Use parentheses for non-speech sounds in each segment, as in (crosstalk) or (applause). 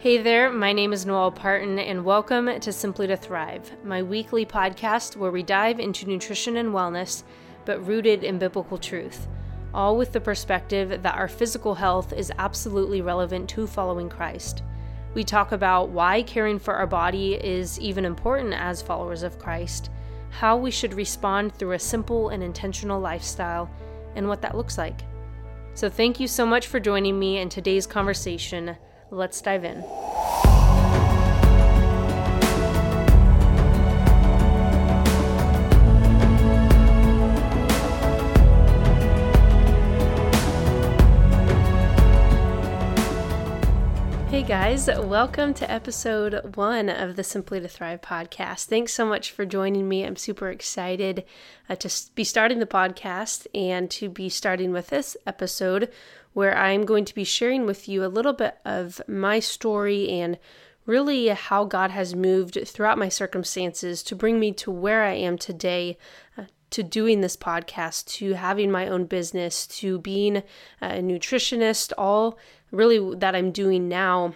Hey there, my name is Noelle Parton, and welcome to Simply to Thrive, my weekly podcast where we dive into nutrition and wellness, but rooted in biblical truth, all with the perspective that our physical health is absolutely relevant to following Christ. We talk about why caring for our body is even important as followers of Christ, how we should respond through a simple and intentional lifestyle, and what that looks like. So, thank you so much for joining me in today's conversation. Let's dive in. Hey guys, welcome to episode one of the Simply to Thrive podcast. Thanks so much for joining me. I'm super excited uh, to be starting the podcast and to be starting with this episode where I'm going to be sharing with you a little bit of my story and really how God has moved throughout my circumstances to bring me to where I am today. Uh, to doing this podcast, to having my own business, to being a nutritionist, all really that I'm doing now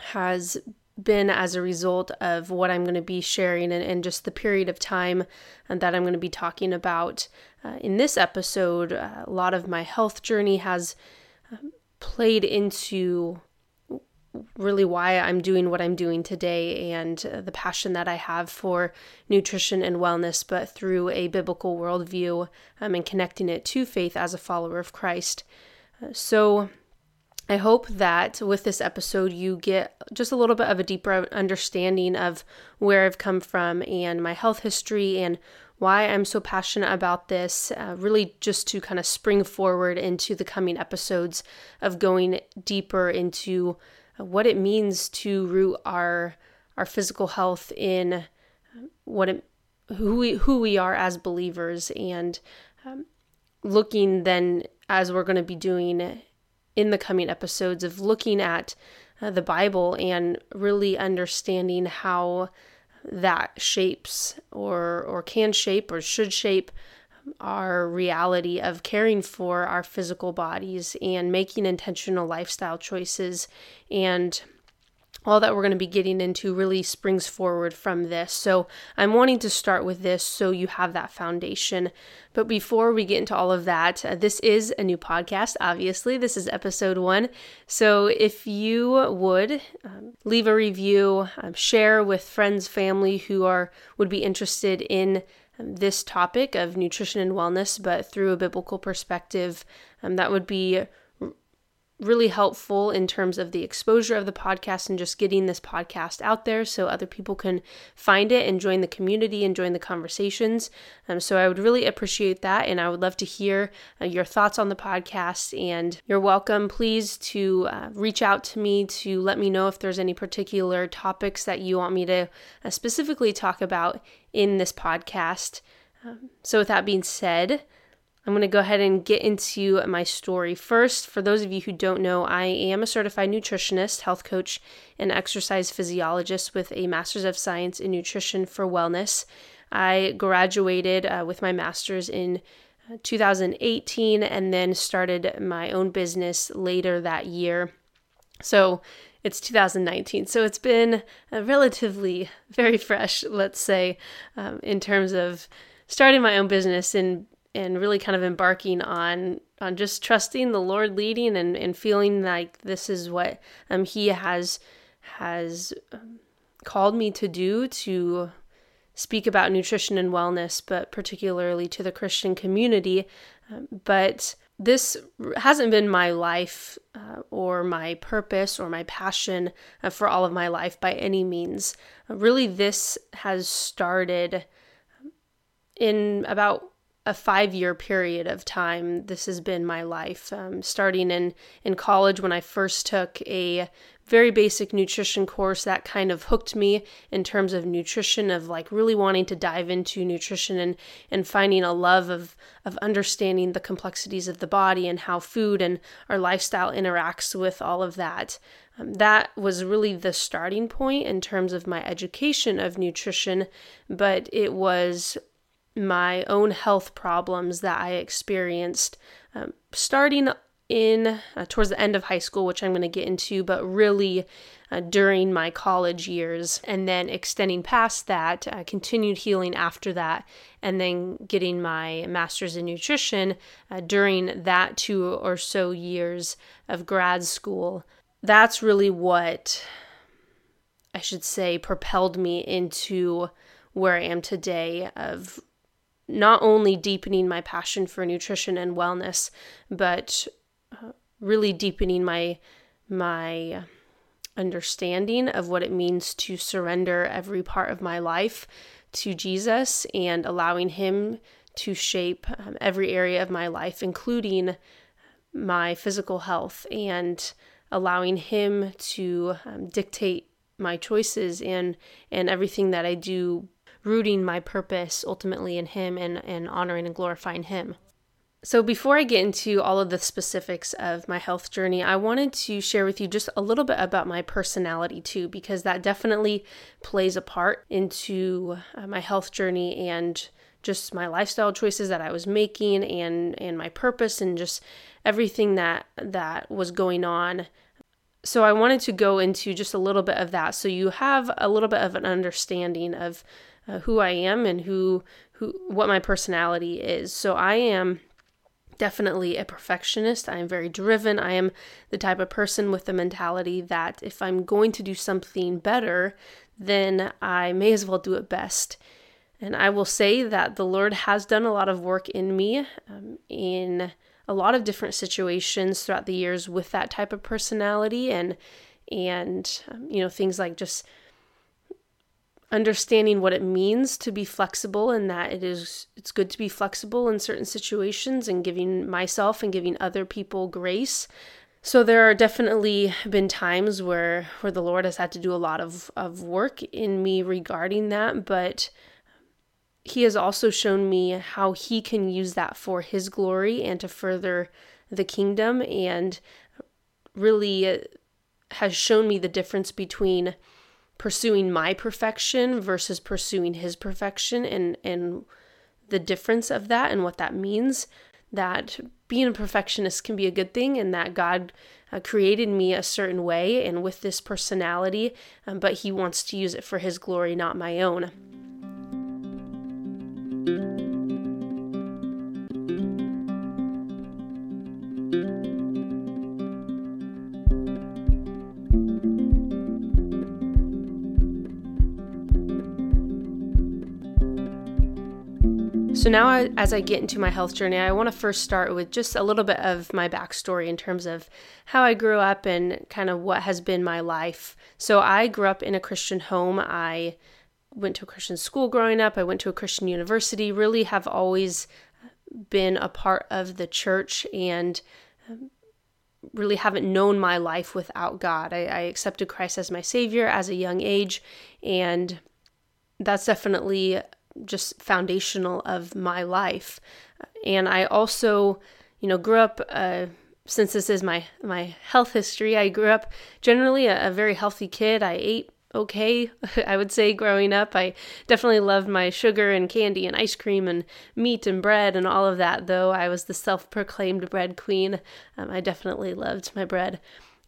has been as a result of what I'm going to be sharing and, and just the period of time uh, that I'm going to be talking about. Uh, in this episode, uh, a lot of my health journey has uh, played into really why I'm doing what I'm doing today and uh, the passion that I have for nutrition and wellness, but through a biblical worldview um, and connecting it to faith as a follower of Christ. Uh, so, I hope that with this episode, you get just a little bit of a deeper understanding of where I've come from and my health history and why I'm so passionate about this, uh, really just to kind of spring forward into the coming episodes of going deeper into what it means to root our our physical health in what it, who we who we are as believers and um, looking then as we're going to be doing in the coming episodes of looking at uh, the Bible and really understanding how that shapes or or can shape or should shape our reality of caring for our physical bodies and making intentional lifestyle choices and all that we're going to be getting into really springs forward from this. So, I'm wanting to start with this so you have that foundation. But before we get into all of that, uh, this is a new podcast, obviously. This is episode one. So, if you would um, leave a review, um, share with friends, family who are would be interested in this topic of nutrition and wellness, but through a biblical perspective. Um, that would be really helpful in terms of the exposure of the podcast and just getting this podcast out there so other people can find it and join the community and join the conversations. Um, so I would really appreciate that. And I would love to hear uh, your thoughts on the podcast. And you're welcome, please, to uh, reach out to me to let me know if there's any particular topics that you want me to uh, specifically talk about in this podcast. Um, so, with that being said, I'm going to go ahead and get into my story. First, for those of you who don't know, I am a certified nutritionist, health coach, and exercise physiologist with a master's of science in nutrition for wellness. I graduated uh, with my master's in uh, 2018 and then started my own business later that year. So, it's 2019, so it's been relatively very fresh, let's say, um, in terms of starting my own business and and really kind of embarking on on just trusting the Lord leading and, and feeling like this is what um, He has has um, called me to do to speak about nutrition and wellness, but particularly to the Christian community. Um, but this hasn't been my life uh, or my purpose or my passion uh, for all of my life by any means. Really, this has started in about a five year period of time. This has been my life um, starting in in college when i first took a very basic nutrition course that kind of hooked me in terms of nutrition of like really wanting to dive into nutrition and and finding a love of of understanding the complexities of the body and how food and our lifestyle interacts with all of that. Um, that was really the starting point in terms of my education of nutrition but it was my own health problems that I experienced um, starting in uh, towards the end of high school, which I'm going to get into, but really uh, during my college years, and then extending past that, uh, continued healing after that, and then getting my master's in nutrition uh, during that two or so years of grad school. That's really what I should say propelled me into where I am today of not only deepening my passion for nutrition and wellness, but uh, really deepening my my understanding of what it means to surrender every part of my life to Jesus and allowing Him to shape um, every area of my life, including my physical health, and allowing Him to um, dictate my choices and and everything that I do, rooting my purpose ultimately in Him and and honoring and glorifying Him. So, before I get into all of the specifics of my health journey, I wanted to share with you just a little bit about my personality too, because that definitely plays a part into uh, my health journey and just my lifestyle choices that I was making and and my purpose and just everything that that was going on. So I wanted to go into just a little bit of that so you have a little bit of an understanding of uh, who I am and who who what my personality is. So I am definitely a perfectionist. I am very driven. I am the type of person with the mentality that if I'm going to do something better, then I may as well do it best. And I will say that the Lord has done a lot of work in me um, in a lot of different situations throughout the years with that type of personality and and um, you know things like just understanding what it means to be flexible and that it is it's good to be flexible in certain situations and giving myself and giving other people grace. So there are definitely been times where where the lord has had to do a lot of of work in me regarding that but he has also shown me how he can use that for his glory and to further the kingdom and really has shown me the difference between pursuing my perfection versus pursuing his perfection and and the difference of that and what that means that being a perfectionist can be a good thing and that God uh, created me a certain way and with this personality um, but he wants to use it for his glory not my own So, now I, as I get into my health journey, I want to first start with just a little bit of my backstory in terms of how I grew up and kind of what has been my life. So, I grew up in a Christian home. I went to a Christian school growing up, I went to a Christian university, really have always been a part of the church and um, really haven't known my life without God. I, I accepted Christ as my Savior as a young age, and that's definitely just foundational of my life. And I also, you know, grew up. Uh, since this is my my health history, I grew up generally a, a very healthy kid. I ate okay, (laughs) I would say, growing up. I definitely loved my sugar and candy and ice cream and meat and bread and all of that, though I was the self proclaimed bread queen. Um, I definitely loved my bread.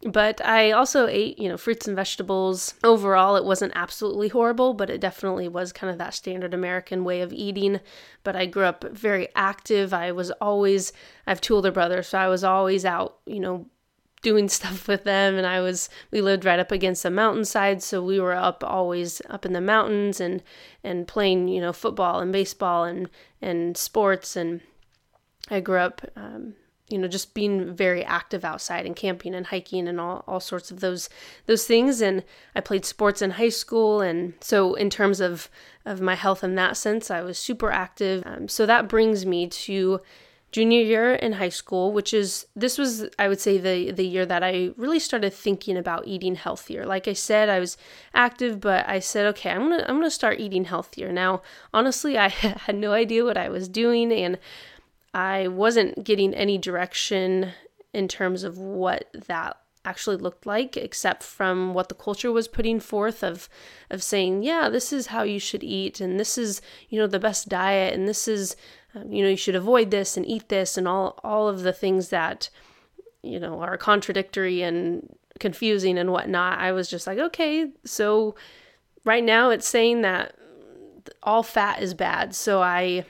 But I also ate, you know, fruits and vegetables. Overall, it wasn't absolutely horrible, but it definitely was kind of that standard American way of eating. But I grew up very active. I was always, I have two older brothers, so I was always out, you know, doing (laughs) stuff with them and I was we lived right up against a mountainside so we were up always up in the mountains and and playing you know football and baseball and and sports and I grew up um, you know just being very active outside and camping and hiking and all, all sorts of those those things. And i played sports in high school. And so in terms of of my health in that sense i was super active. Um, so that brings me to junior year in high school which is this was i would say the the year that i really started thinking about eating healthier. Like i said i was active but i said okay i'm gonna i'm gonna start eating healthier. Now honestly (laughs) i had no idea what i was doing. And I wasn't getting any direction in terms of what that actually looked like except from what the culture was putting forth of of saying yeah this is how you should eat and this is you know the best diet and this is um, you know you should avoid this and eat this and all all of the things that you know, are contradictory and confusing and whatnot, I was just like, okay, so right now it's saying that all fat is bad. So I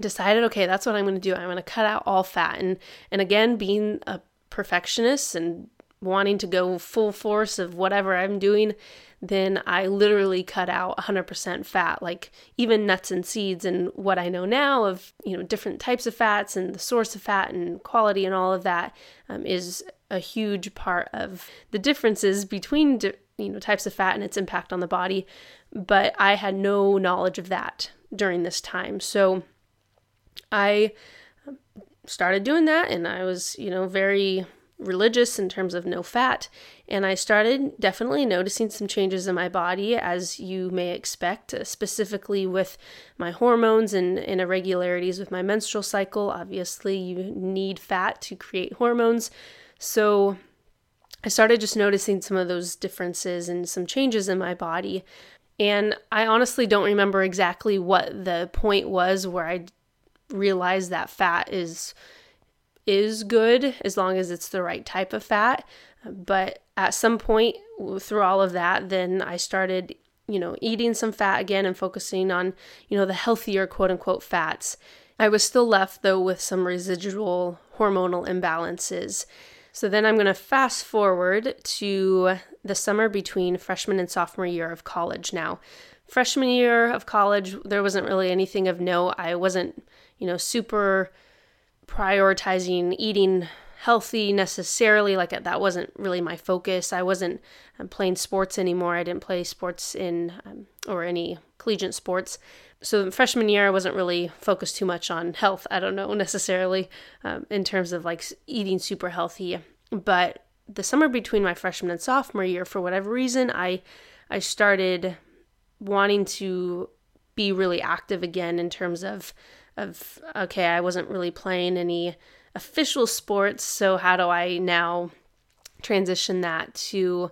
decided, okay, that's what I'm going to do. I'm going to cut out all fat. And and again, being a perfectionist and wanting to go full force of whatever I'm doing, then I literally cut out 100% fat, like even nuts and seeds. And what I know now of you know different types of fats and the source of fat and quality and all of that um, is a huge part of the differences between you know types of fat and its impact on the body. But I had no knowledge of that during this time, so I started doing that, and I was you know very religious in terms of no fat. And I started definitely noticing some changes in my body, as you may expect, uh, specifically with my hormones and irregularities with my menstrual cycle. Obviously, you need fat to create hormones. So I started just noticing some of those differences and some changes in my body. And I honestly don't remember exactly what the point was where I realized that fat is is good as long as it's the right type of fat. But at some point through all of that, then I started, you know, eating some fat again and focusing on, you know, the healthier quote unquote fats. I was still left though with some residual hormonal imbalances. So then I'm going to fast forward to the summer between freshman and sophomore year of college now. Freshman year of college, there wasn't really anything of note. I wasn't, you know, super prioritizing eating healthy necessarily like that wasn't really my focus. I wasn't um, playing sports anymore. I didn't play sports in um, or any collegiate sports. So freshman year i wasn't really focused too much on health. I don't know (laughs) necessarily um, in terms of like eating super healthy. But the summer between my freshman and sophomore year for whatever reason i i started wanting to be really active again in terms of of okay, I wasn't really playing any official sports, so how do I now transition that to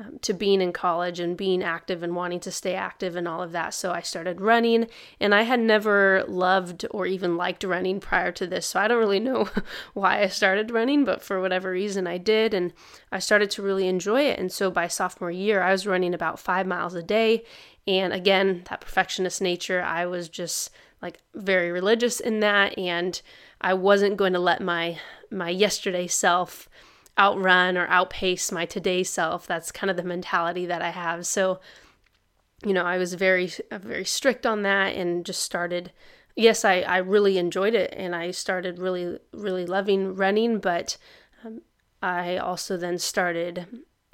um, to being in college and being active and wanting to stay active and all of that. So I started running, and I had never loved or even liked running prior to this. So I don't really know (laughs) why I started running, but for whatever reason I did, and I started to really enjoy it. And so by sophomore year, I was running about five miles a day. And again, that perfectionist nature, I was just like very religious in that and I wasn't going to let my my yesterday self outrun or outpace my today self. That's kind of the mentality that I have. So, you know, I was very very strict on that and just started yes, I I really enjoyed it and I started really really loving running, but um, I also then started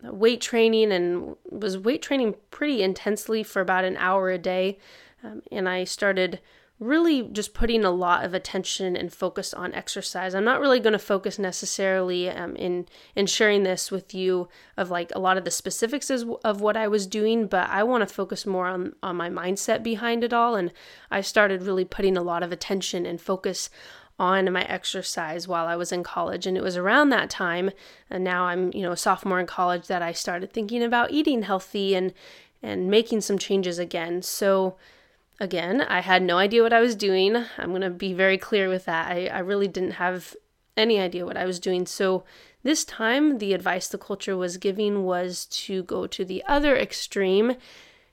weight training and was weight training pretty intensely for about an hour a day. Um, and I started really just putting a lot of attention and focus on exercise. I'm not really going to focus necessarily um, in in sharing this with you of like a lot of the specifics of, of what I was doing, but I want to focus more on on my mindset behind it all. And I started really putting a lot of attention and focus on my exercise while I was in college. And it was around that time, and now I'm, you know, a sophomore in college, that I started thinking about eating healthy and and making some changes again. So Again, I had no idea what I was doing. I'm going to be very clear with that. I, I really didn't have any idea what I was doing. So, this time, the advice the culture was giving was to go to the other extreme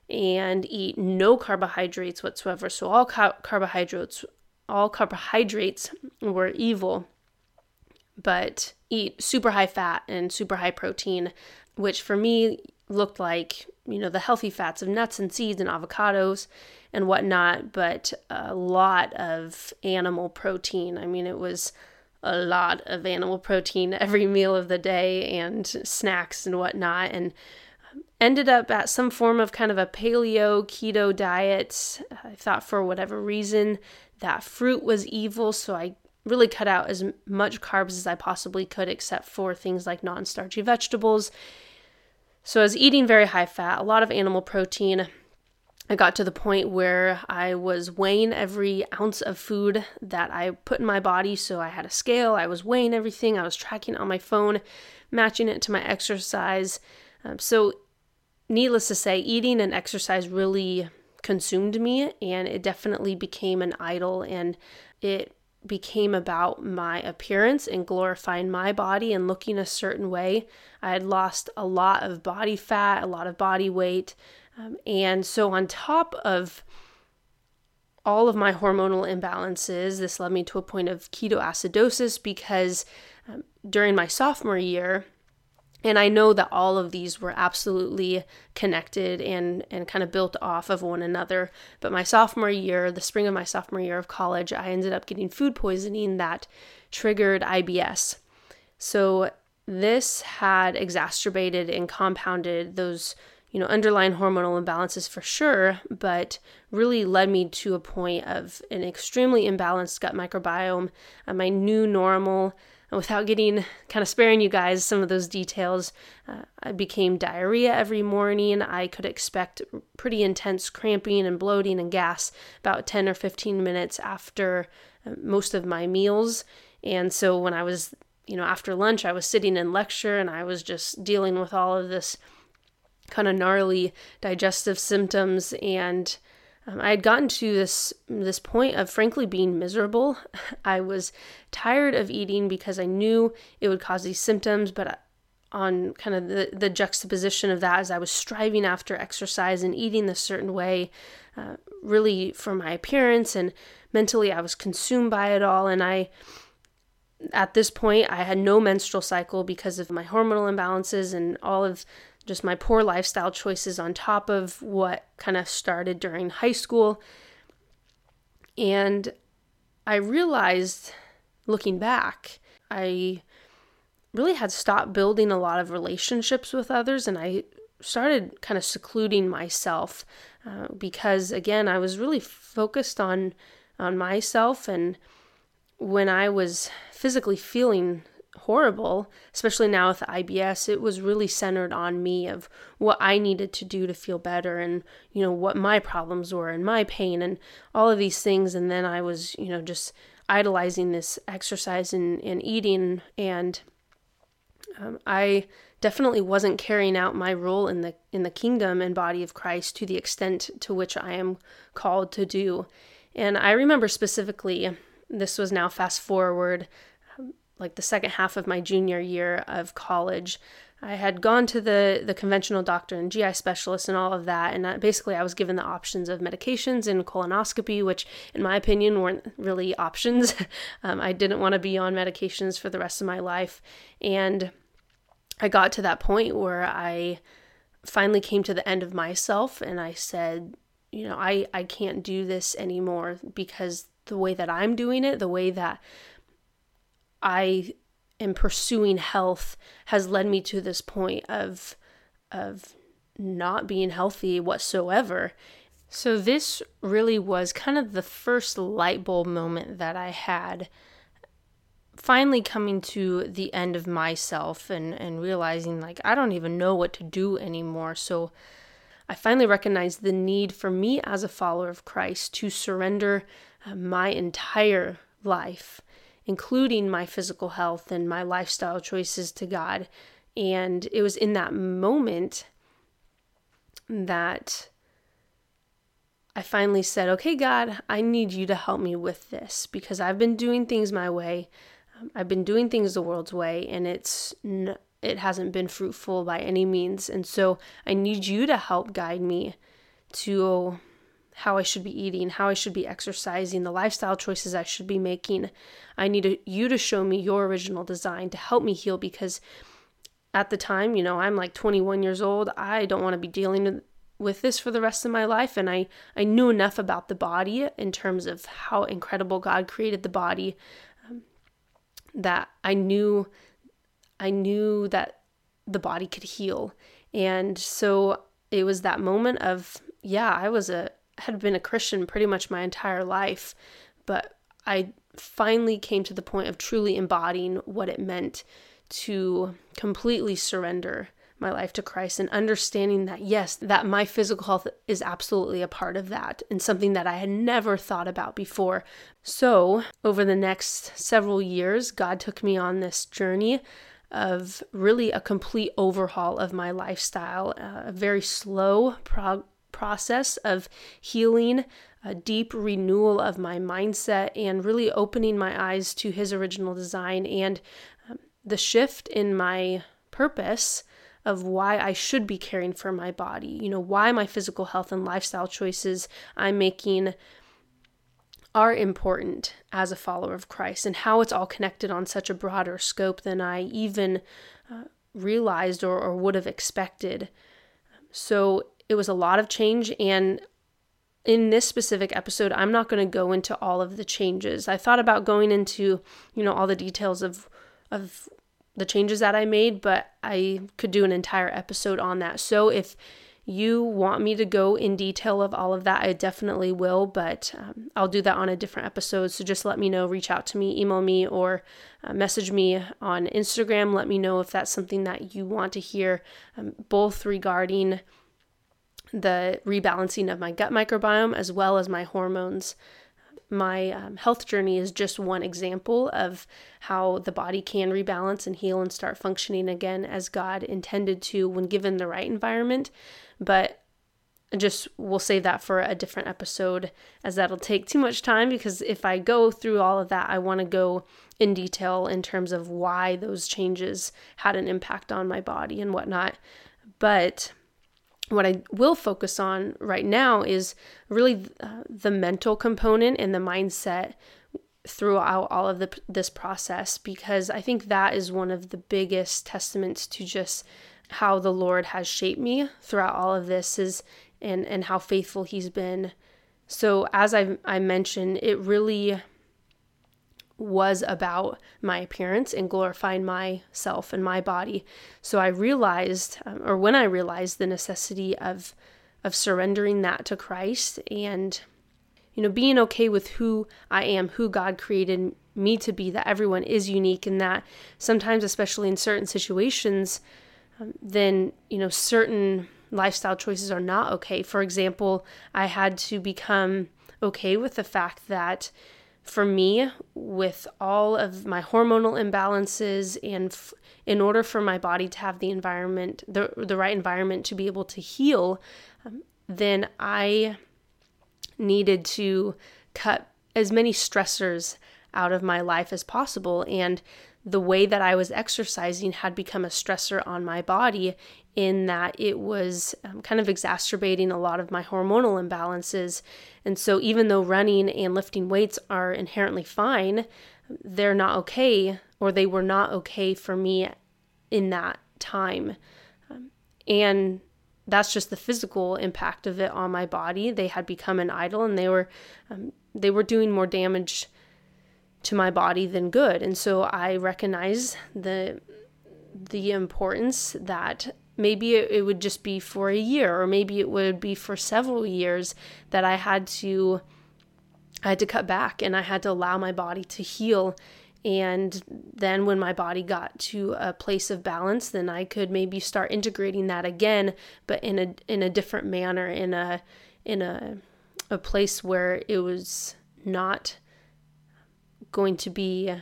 and eat no carbohydrates whatsoever. So, all ca- carbohydrates, all carbohydrates were evil, but eat super high fat and super high protein, which for me looked like, you know, the healthy fats of nuts and seeds and avocados and whatnot, but a lot of animal protein. I mean, it was a lot of animal protein every meal of the day and snacks and whatnot. And ended up at some form of kind of a paleo keto diet. I thought for whatever reason that fruit was evil, so I really cut out as much carbs as I possibly could, except for things like non starchy vegetables. So I was eating very high fat, a lot of animal protein, I got to the point where I was weighing every ounce of food that I put in my body. So I had a scale, I was weighing everything, I was tracking on my phone, matching it to my exercise. Um, so, needless to say, eating and exercise really consumed me, and it definitely became an idol. And it became about my appearance and glorifying my body and looking a certain way. I had lost a lot of body fat, a lot of body weight. Um, and so, on top of all of my hormonal imbalances, this led me to a point of ketoacidosis because um, during my sophomore year, and I know that all of these were absolutely connected and, and kind of built off of one another. But my sophomore year, the spring of my sophomore year of college, I ended up getting food poisoning that triggered IBS. So this had exacerbated and compounded those you know underlying hormonal imbalances for sure but really led me to a point of an extremely imbalanced gut microbiome uh, my new normal without getting kind of sparing you guys some of those details, uh, I became diarrhea every morning. I could expect pretty intense cramping and bloating and gas about 10 or 15 minutes after uh, most of my meals. And so when I was, you know, after lunch, I was sitting in lecture and I was just dealing with all of this kind of gnarly digestive symptoms and um, I had gotten to this this point of frankly being miserable. (laughs) I was tired of eating because I knew it would cause these symptoms, but uh, on kind of the, the juxtaposition of that as I was striving after exercise and eating this certain way, uh, really for my appearance and mentally I was consumed by it all. And I, at this point, I had no menstrual cycle because of my hormonal imbalances and all of just my poor lifestyle choices on top of what kind of started during high school. And I realized looking back, I really had stopped building a lot of relationships with others and I started kind of secluding myself uh, because again I was really focused on on myself and when I was physically feeling horrible, especially now with IBS, it was really centered on me of what I needed to do to feel better and, you know, what my problems were and my pain and all of these things. And then I was, you know, just idolizing this exercise and, and eating. And um, I definitely wasn't carrying out my role in the in the kingdom and body of Christ to the extent to which I am called to do. And I remember specifically, this was now fast forward like the second half of my junior year of college. I had gone to the the conventional doctor and GI specialist and all of that, and basically I was given the options of medications and colonoscopy, which in my opinion weren't really options. (laughs) um, I didn't want to be on medications for the rest of my life, and I got to that point where I finally came to the end of myself, and I said, you know, I I can't do this anymore because the way that I'm doing it, the way that I am pursuing health has led me to this point of of not being healthy whatsoever. So this really was kind of the first light bulb moment that I had finally coming to the end of myself and and realizing like I don't even know what to do anymore. So I finally recognized the need for me as a follower of Christ to surrender uh, my entire life including my physical health and my lifestyle choices to God. And it was in that moment that I finally said, Okay, God, I need you to help me with this because I've been doing things my way. Um, I've been doing things the world's way, and it's n- it hasn't been fruitful by any means. And so I need you to help guide me to how I should be eating, how I should be exercising, the lifestyle choices I should be making. I need you to show me your original design to help me heal because at the time, you know, I'm like 21 years old. I don't want to be dealing with this for the rest of my life and I I knew enough about the body in terms of how incredible God created the body um, that I knew I knew that the body could heal. And so it was that moment of yeah, I was a had been a Christian pretty much my entire life, but I finally came to the point of truly embodying what it meant to completely surrender my life to Christ and understanding that, yes, that my physical health is absolutely a part of that and something that I had never thought about before. So, over the next several years, God took me on this journey of really a complete overhaul of my lifestyle, uh, a very slow prog- process of healing a deep renewal of my mindset and really opening my eyes to His original design and um, the shift in my purpose of why I should be caring for my body, you know, why my physical health and lifestyle choices I'm making are important as a follower of Christ and how it's all connected on such a broader scope than I even uh, realized or, or would have expected. So it was a lot of change. And in this specific episode, I'm not going to go into all of the changes. I thought about going into, you know, all the details of, of the changes that I made, but I could do an entire episode on that. So if you want me to go in detail of all of that, I definitely will, but um, I'll do that on a different episode. So just let me know, reach out to me, email me, or uh, message me on Instagram. Let me know if that's something that you want to hear, um, both regarding the rebalancing of my gut microbiome as well as my hormones my um, health journey is just one example of how the body can rebalance and heal and start functioning again as God intended to when given the right environment. But just we'll save that for a different episode as that'll take too much time because if I go through all of that, I want to go in detail in terms of why those changes had an impact on my body and whatnot. But what I will focus on right now is really uh, the mental component and the mindset throughout all of the, this process because I think that is one of the biggest testaments to just how the Lord has shaped me throughout all of this is and and how faithful he's been. So as I I mentioned, it really was about my appearance and glorifying myself and my body. So I realized, um, or when I realized, the necessity of of surrendering that to Christ and you know being okay with who I am, who God created me to be. That everyone is unique, and that sometimes, especially in certain situations, um, then you know certain lifestyle choices are not okay. For example, I had to become okay with the fact that for me with all of my hormonal imbalances and f- in order for my body to have the environment the the right environment to be able to heal um, then I needed to cut as many stressors out of my life as possible. And the way that I was exercising had become a stressor on my body in that it was um, kind of exacerbating a lot of my hormonal imbalances. And so, even though running and lifting weights are inherently fine, they're not okay, or they were not okay for me in that time. Um, and that's just the physical impact of it on my body. They had become an idol, and they were um, they were doing more damage to my body than good. And so I recognize the the importance that maybe it, it would just be for a year or maybe it would be for several years that I had to I had to cut back and I had to allow my body to heal. And then when my body got to a place of balance then I could maybe start integrating that again but in a in a different manner in a in a a place where it was not going to be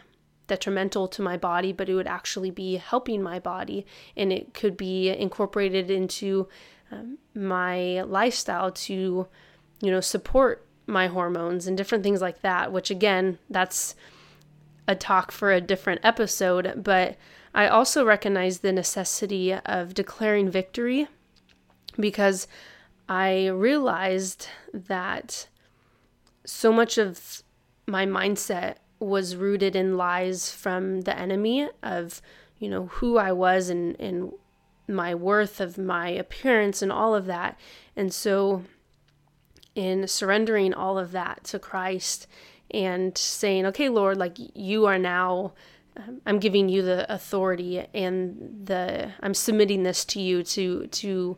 detrimental to my body, but it would actually be helping my body. And it could be incorporated into um, my lifestyle to, you know, support my hormones and different things like that, which again, that's a talk for a different episode. But I also recognize the necessity of declaring victory because I realized that so much of my mindset was rooted in lies from the enemy of, you know, who I was and, and my worth of my appearance and all of that. And so, in surrendering all of that to Christ and saying, okay, Lord, like you are now. Um, I'm giving you the authority and the I'm submitting this to you to to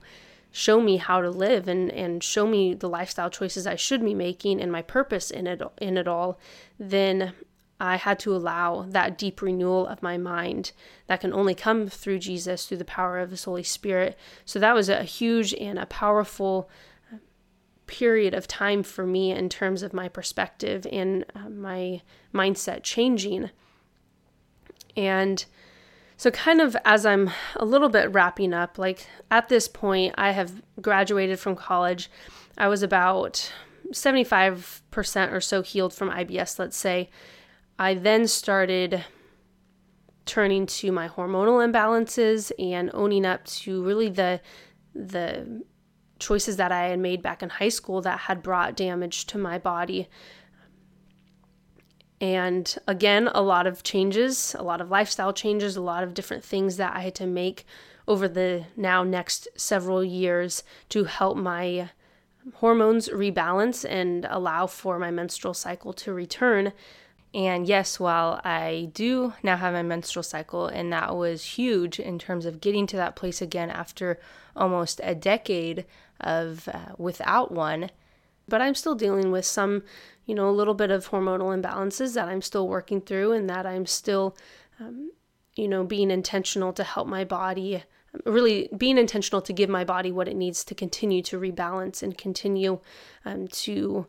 show me how to live and and show me the lifestyle choices I should be making and my purpose in it in it all then I had to allow that deep renewal of my mind that can only come through Jesus, through the power of His Holy Spirit. So that was a huge and a powerful uh, period of time for me in terms of my perspective and uh, my mindset changing. And so, kind of as I'm a little bit wrapping up, like at this point, I have graduated from college. I was about 75% or so healed from IBS, let's say, I then started turning to my hormonal imbalances and owning up to really the the choices that I had made back in high school that had brought damage to my body. And again, a lot of changes, a lot of lifestyle changes, a lot of different things that I had to make over the now next several years to help my hormones rebalance and allow for my menstrual cycle to return. And yes, while I do now have my menstrual cycle, and that was huge in terms of getting to that place again after almost a decade of uh, without one, but I'm still dealing with some, you know, a little bit of hormonal imbalances that I'm still working through, and that I'm still, um, you know, being intentional to help my body really being intentional to give my body what it needs to continue to rebalance and continue um, to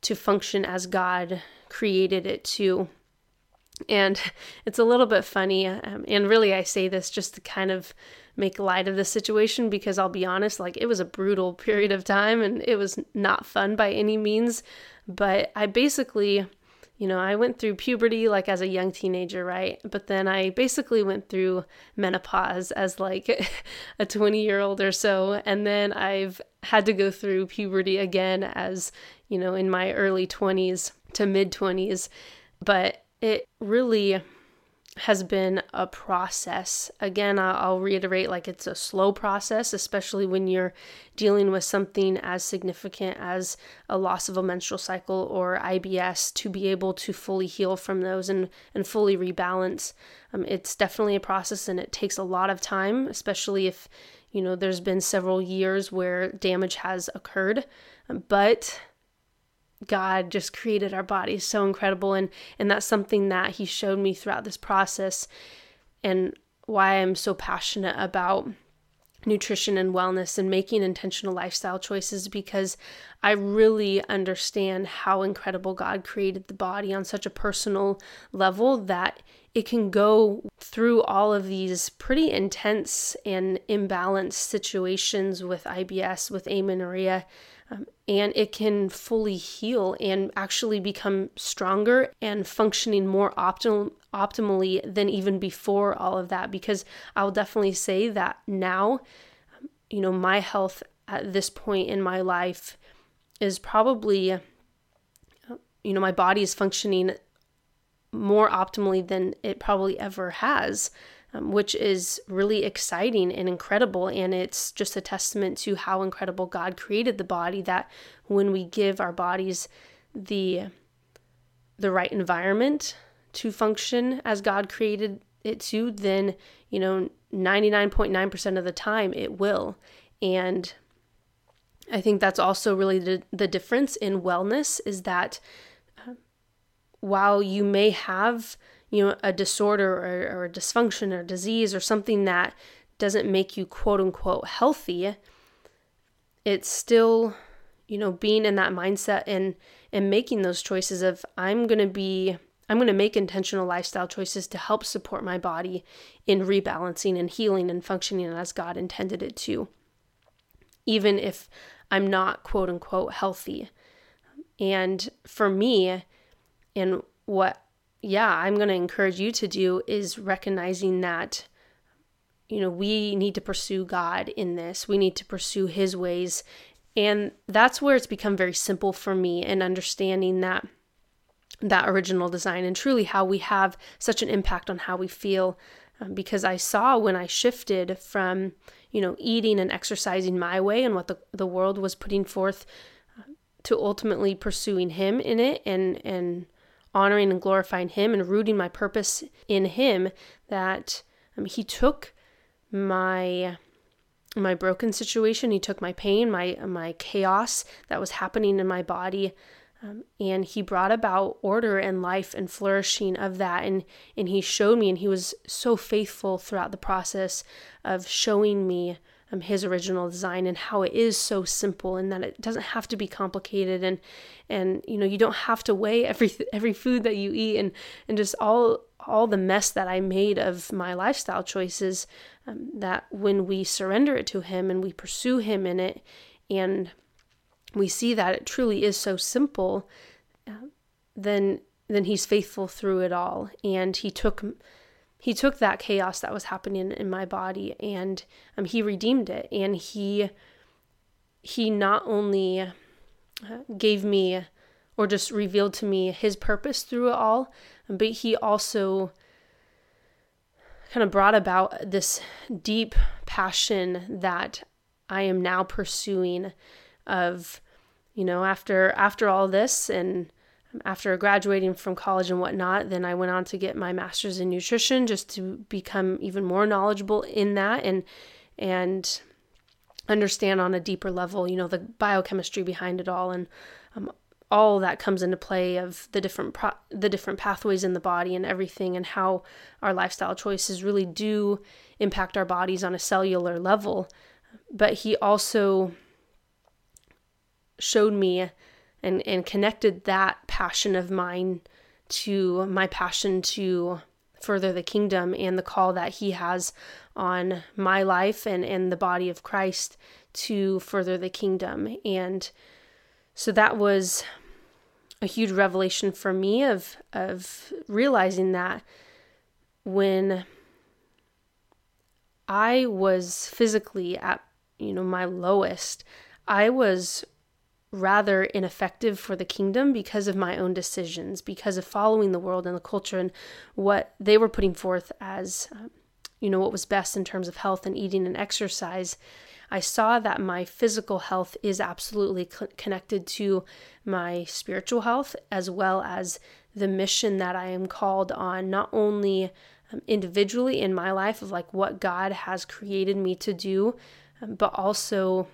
to function as God created it to. And (laughs) it's a little bit funny, um, and really, I say this just to kind of make light of the situation because I'll be honest, like it was a brutal period of time and it was not fun by any means. But I basically you know, I went through puberty like as a young teenager, right? But then I basically went through menopause as like (laughs) a 20 year old or so. And then I've had to go through puberty again as, you know, in my early 20s to mid 20s. But it really has been a process. Again, I'll reiterate like it's a slow process, especially when you're dealing with something as significant as a loss of a menstrual cycle or IBS to be able to fully heal from those and, and fully rebalance. Um, it's definitely a process and it takes a lot of time, especially if, you know, there's been several years where damage has occurred. But God just created our bodies so incredible. And and that's something that he showed me throughout this process and why I'm so passionate about nutrition and wellness and making intentional lifestyle choices because I really understand how incredible God created the body on such a personal level that it can go through all of these pretty intense and imbalanced situations with IBS, with amenorrhea, um, and it can fully heal and actually become stronger and functioning more optimal optimally than even before all of that. Because I'll definitely say that now um, you know my health at this point in my life is probably uh, you know my body is functioning more optimally than it probably ever has um, which is really exciting and incredible. And it's just a testament to how incredible God created the body that when we give our bodies the the right environment to function as God created it to, then, you know, 99.9% of the time it will. And I think that's also really the, the difference in wellness is that uh, while you may have you know a disorder or, or a dysfunction or disease or something that doesn't make you quote unquote healthy it's still you know being in that mindset and and making those choices of i'm going to be i'm going to make intentional lifestyle choices to help support my body in rebalancing and healing and functioning as god intended it to even if i'm not quote unquote healthy. And for me and what yeah, I'm going to encourage you to do is recognizing that you know, we need to pursue God in this. We need to pursue his ways. And that's where it's become very simple for me in understanding that that original design and truly how we have such an impact on how we feel um, because I saw when I shifted from, you know, eating and exercising my way and what the, the world was putting forth uh, to ultimately pursuing him in it and and honoring and glorifying Him and rooting my purpose in Him, that um, He took my my broken situation, He took my pain, my my chaos that was happening in my body. Um, and he brought about order and life and flourishing of that and and he showed me and he was so faithful throughout the process of showing me um, his original design and how it is so simple and that it doesn't have to be complicated and and you know you don't have to weigh every (laughs) every food that you eat. And and just all all the mess that I made of my lifestyle choices um, that when we surrender it to him and we pursue him in it and we see that it truly is so simple, uh, then then he's faithful through it all. And he took he took that chaos that was happening in my body and um, he redeemed it. And he he not only uh, gave me or just revealed to me his purpose through it all but he also kind of brought about this deep passion that I am now pursuing of you know after after all this and after graduating from college and whatnot, then I went on to get my master's in nutrition just to become even more knowledgeable in that and and understand on a deeper level, you know, the biochemistry behind it all and um, all that comes into play of the different pro- the different pathways in the body and everything and how our lifestyle choices really do impact our bodies on a cellular level. But he also showed me and and connected that passion of mine to my passion to further the kingdom and the call that he has on my life and and the body of Christ to further the kingdom. And so that was a huge revelation for me of of realizing that when I was physically at you know my lowest I was rather ineffective for the kingdom because of my own decisions, because of following the world and the culture and what they were putting forth as, um, you know, what was best in terms of health and eating and exercise. I saw that my physical health is absolutely connected to my spiritual health as well as the mission that I am called on, not only um, individually in my life of like what God has created me to do, um, but also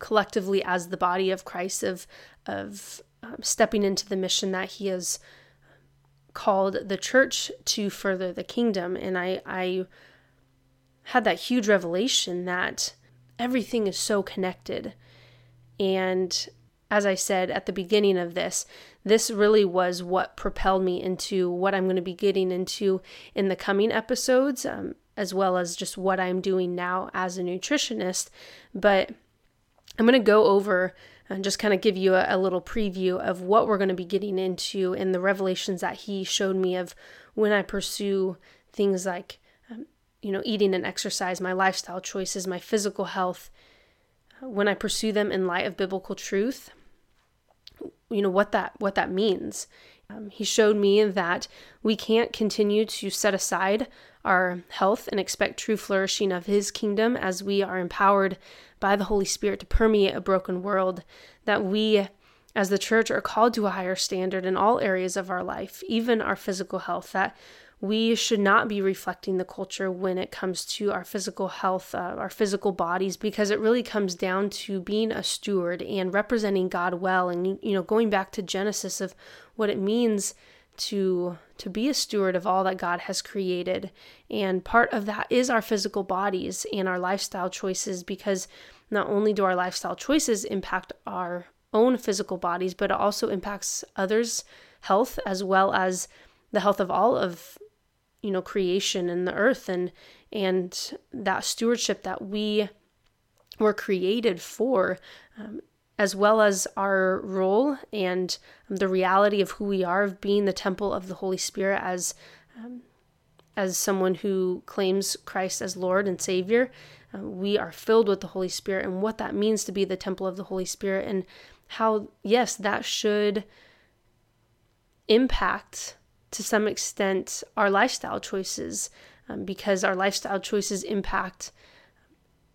collectively as the body of Christ of of um, stepping into the mission that He has called the church to further the kingdom. And I I had that huge revelation that everything is so connected. And as I said at the beginning of this, this really was what propelled me into what I'm going to be getting into in the coming episodes, um, as well as just what I'm doing now as a nutritionist. But I'm going to go over and just kind of give you a, a, little preview of what we're going to be getting into in the revelations that he showed me of when I pursue things like, um, you know, eating and exercise, my lifestyle choices, my physical health, uh, when I pursue them in light of biblical truth, you know, what that, what that means. Um, he showed me that we can't continue to set aside our health and expect true flourishing of his kingdom as we are empowered by the Holy Spirit to permeate a broken world, that we as the church are called to a higher standard in all areas of our life, even our physical health, that we should not be reflecting the culture when it comes to our physical health, uh, our physical bodies, because it really comes down to being a steward and representing God well. And, you know, going back to Genesis of what it means to to be a steward of all that God has created. And part of that is our physical bodies and our lifestyle choices because not only do our lifestyle choices impact our own physical bodies, but it also impacts others' health as well as the health of all of you know creation and the earth and and that stewardship that we were created for um, as well as our role and um, the reality of who we are of being the temple of the Holy Spirit as um, as someone who claims Christ as Lord and Savior. Uh, we are filled with the Holy Spirit and what that means to be the temple of the Holy Spirit and how yes that should impact to some extent our lifestyle choices um, because our lifestyle choices impact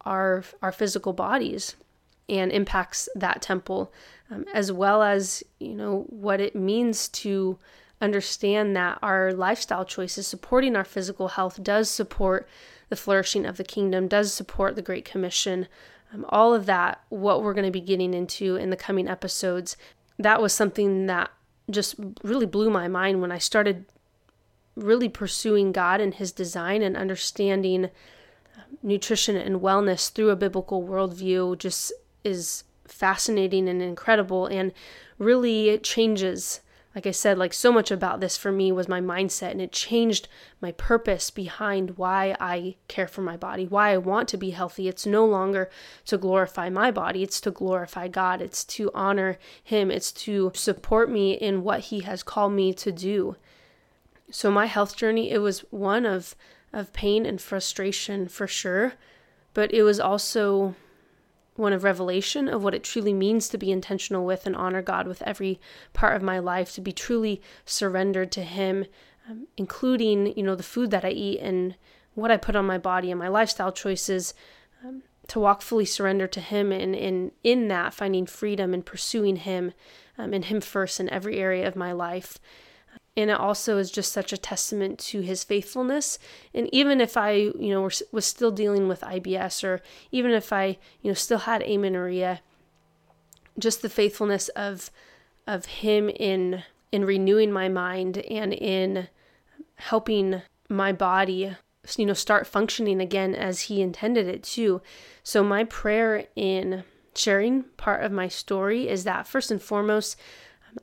our our physical bodies and impacts that temple, um, as well as, you know, what it means to understand that our lifestyle choices supporting our physical health does support the flourishing of the kingdom, does support the Great Commission. Um, all of that, what we're going to be getting into in the coming episodes, that was something that just really blew my mind when I started really pursuing God and His design and understanding um, nutrition and wellness through a biblical worldview just is fascinating and incredible and really changes like I said, like so much about this for me was my mindset, and it changed my purpose behind why I care for my body, why I want to be healthy. It's no longer to glorify my body, it's to glorify God, it's to honor Him, it's to support me in what He has called me to do. So, my health journey, it was one of, of pain and frustration for sure, but it was also one of revelation of what it truly means to be intentional with and honor God with every part of my life, to be truly surrendered to Him, um, including, you know, the food that I eat and what I put on my body and my lifestyle choices, um, to walk fully surrendered to Him and in, in that finding freedom and pursuing Him um, and Him first in every area of my life and it also is just such a testament to his faithfulness. And even if i you know was still dealing with ibs or even if i you know still had amenorrhea just the faithfulness of of him in in renewing my mind and in helping my body you know start functioning again as he intended it to. So my prayer in sharing part of my story is that first and foremost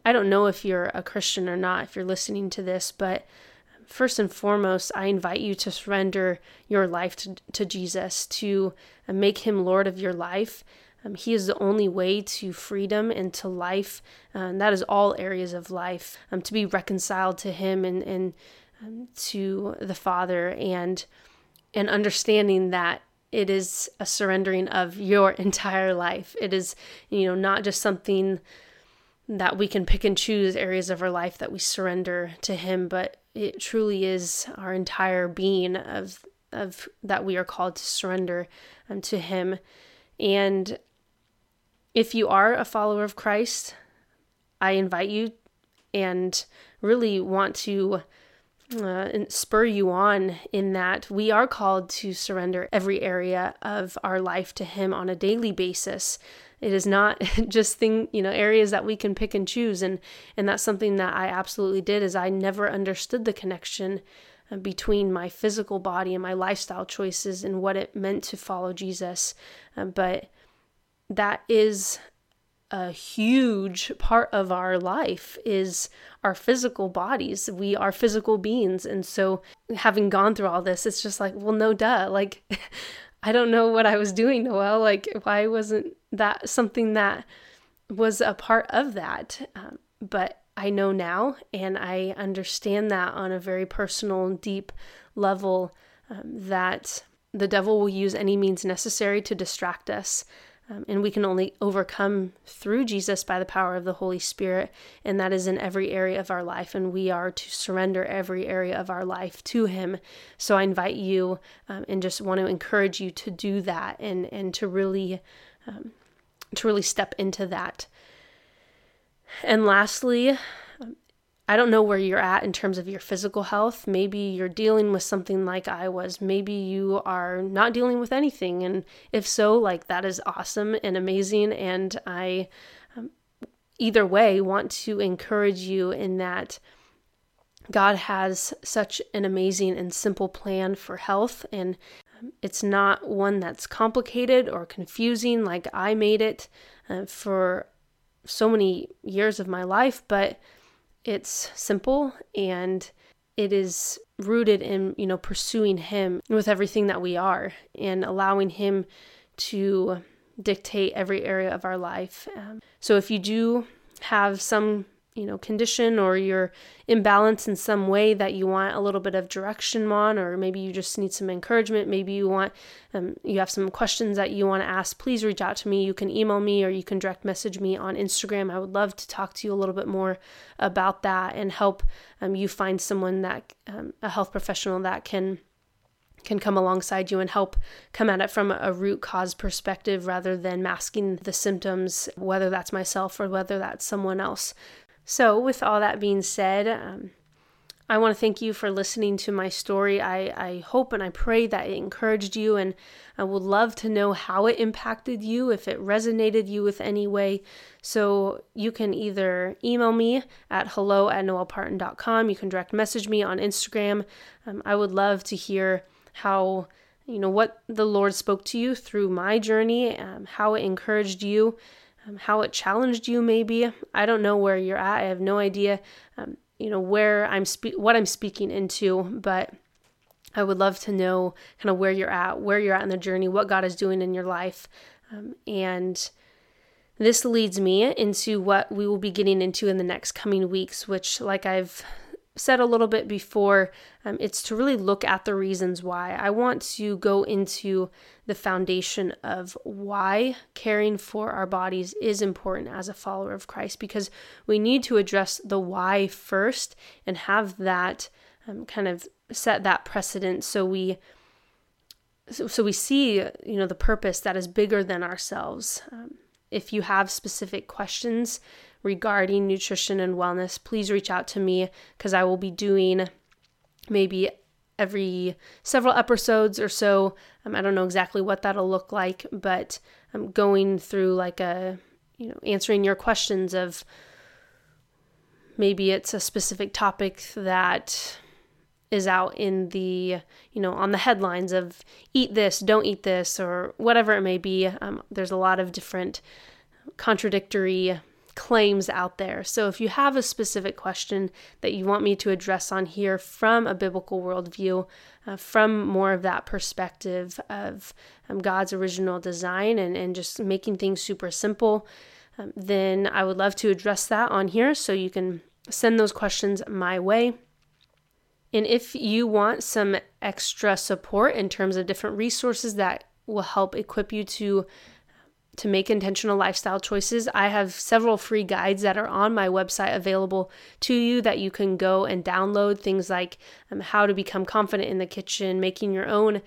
I don't know if you're a Christian or not, if you're listening to this, but first and foremost, I invite you to surrender your life to, to Jesus, to uh, make him Lord of your life. Um, he is the only way to freedom and to life, uh, and that is all areas of life. Um, to be reconciled to Him and and um, to the Father, and and understanding that it is a surrendering of your (laughs) entire life. It is you know not just something that we can pick and choose areas of our life that we surrender to him but it truly is our entire being of of that we are called to surrender um, to him. And if you are a follower of Christ I invite you and really want to uh, spur you on in that we are called to surrender every area of our life to him on a daily basis it is not (laughs) just thing, you know, areas that we can pick and choose and and that's something that I absolutely did is I never understood the connection uh, between my physical body and my lifestyle choices and what it meant to follow Jesus. Uh, but that is a huge part of our life is our physical bodies. We are physical beings. And so having gone through all this, it's just like, well, no duh. Like (laughs) I don't know what I was doing, Noel. Like, why wasn't that something that was a part of that? Um, but I know now, and I understand that on a very personal deep level um, that the devil will use any means necessary to distract us um, and we can only overcome through Jesus by the power of the Holy Spirit. And that is in every area of our life. And we are to surrender every area of our life to Him. So I invite you um, and just want to encourage you to do that and, and to really. Um, to really step into that. And lastly, I don't know where you're at in terms of your physical health. Maybe you're dealing with something like I was. Maybe you are not dealing with anything. And if so, like that is awesome and amazing. And I, um, either way, want to encourage you in that God has such an amazing and simple plan for health. And um, it's not one that's complicated or confusing like I made it uh, for so many years of my life, but it's simple and it is rooted in, you know, pursuing Him with everything that we are and allowing Him to dictate every area of our life. Um, so if you do have some you know condition or your imbalance in some way that you want a little bit of direction on or maybe you just need some encouragement. Maybe you want um, you have some questions that you want to ask please reach out to me. You can email me or you can direct message me on instagram. I would love to talk to you a little bit more about that and help um, you find someone that um, a health professional that can can come alongside you and help come at it from a root cause perspective rather than masking the symptoms, whether that's myself or whether that's someone else. So, with all that being said, um, I want to thank you for listening to my story. I, I hope and I pray that it encouraged you, and I would love to know how it impacted you, if it resonated you with any way. So you can either email me at hello at noelparton.com, you can direct message me on Instagram. Um, I would love to hear how, you know, what the Lord spoke to you through my journey, um, how it encouraged you um, how it challenged you. Maybe I don't know where you're at. I have no idea, um, you know, where I'm spe- what I'm speaking into, but I would love to know kind of where you're at, where you're at in the journey, what God is doing in your life, um, and this leads me into what we will be getting into in the next coming weeks, which, like I've said a little bit before, um, it's to really look at the reasons why. I want to go into the foundation of why caring for our bodies is important as a follower of Christ because we need to address the why first and have that um, kind of set that precedent so we so, so we see you know the purpose that is bigger than ourselves. Um, if you have specific questions regarding nutrition and wellness, please reach out to me because I will be doing maybe every several episodes or so. Um, I don't know exactly what that'll look like, but I'm going through like a, you know, answering your questions of maybe it's a specific topic that is out in the you know on the headlines of eat this don't eat this or whatever it may be um, there's a lot of different contradictory claims out there. So if you have a specific question that you want me to address on here from a biblical worldview, uh, from more of that perspective of um, God's original design and, and just making things super simple, um, then I would love to address that on here. So you can send those questions my way. And if you want some extra support in terms of different resources that will help equip you to to make intentional lifestyle choices, I have several free guides that are on my website available to you that you can go and download. Things like um, how to become confident in the kitchen, making your own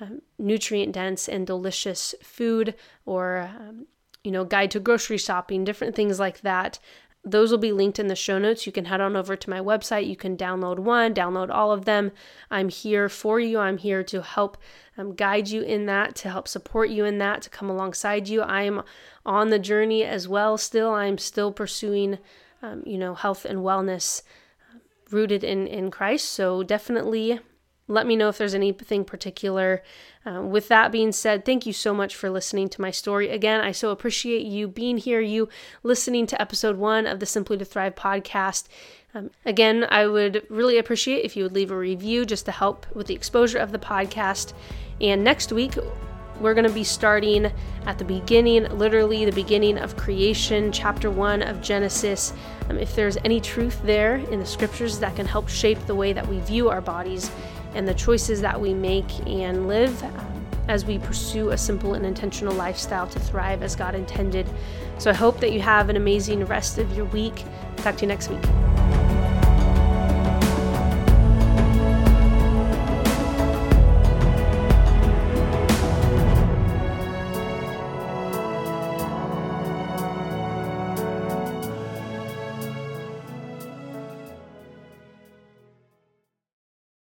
um, nutrient dense and delicious food, or um, you know, guide to grocery shopping, different things like that. Those will be linked in the show notes. You can head on over to my website. You can download one, download all of them. I'm here for you. I'm here to help um, guide you in that, to help support you in that, to come alongside you. I am on the journey as well. Still, I'm still pursuing, um, you know, health and wellness uh, rooted in in Christ. So definitely let me know if there's anything particular. Uh, with that being said, thank you so much for listening to my story. Again, I so appreciate you being here, you listening to episode one of the Simply to Thrive podcast. Um, again, I would really appreciate if you would leave a review just to help with the exposure of the podcast. And next week, we're going to be starting at the beginning, literally the beginning of creation, chapter one of Genesis. Um, if there's any truth there in the scriptures that can help shape the way that we view our bodies and the choices that we make and live um, as we pursue a simple and intentional lifestyle to thrive as God intended. So I hope that you have an amazing rest of your week. Talk to you next week.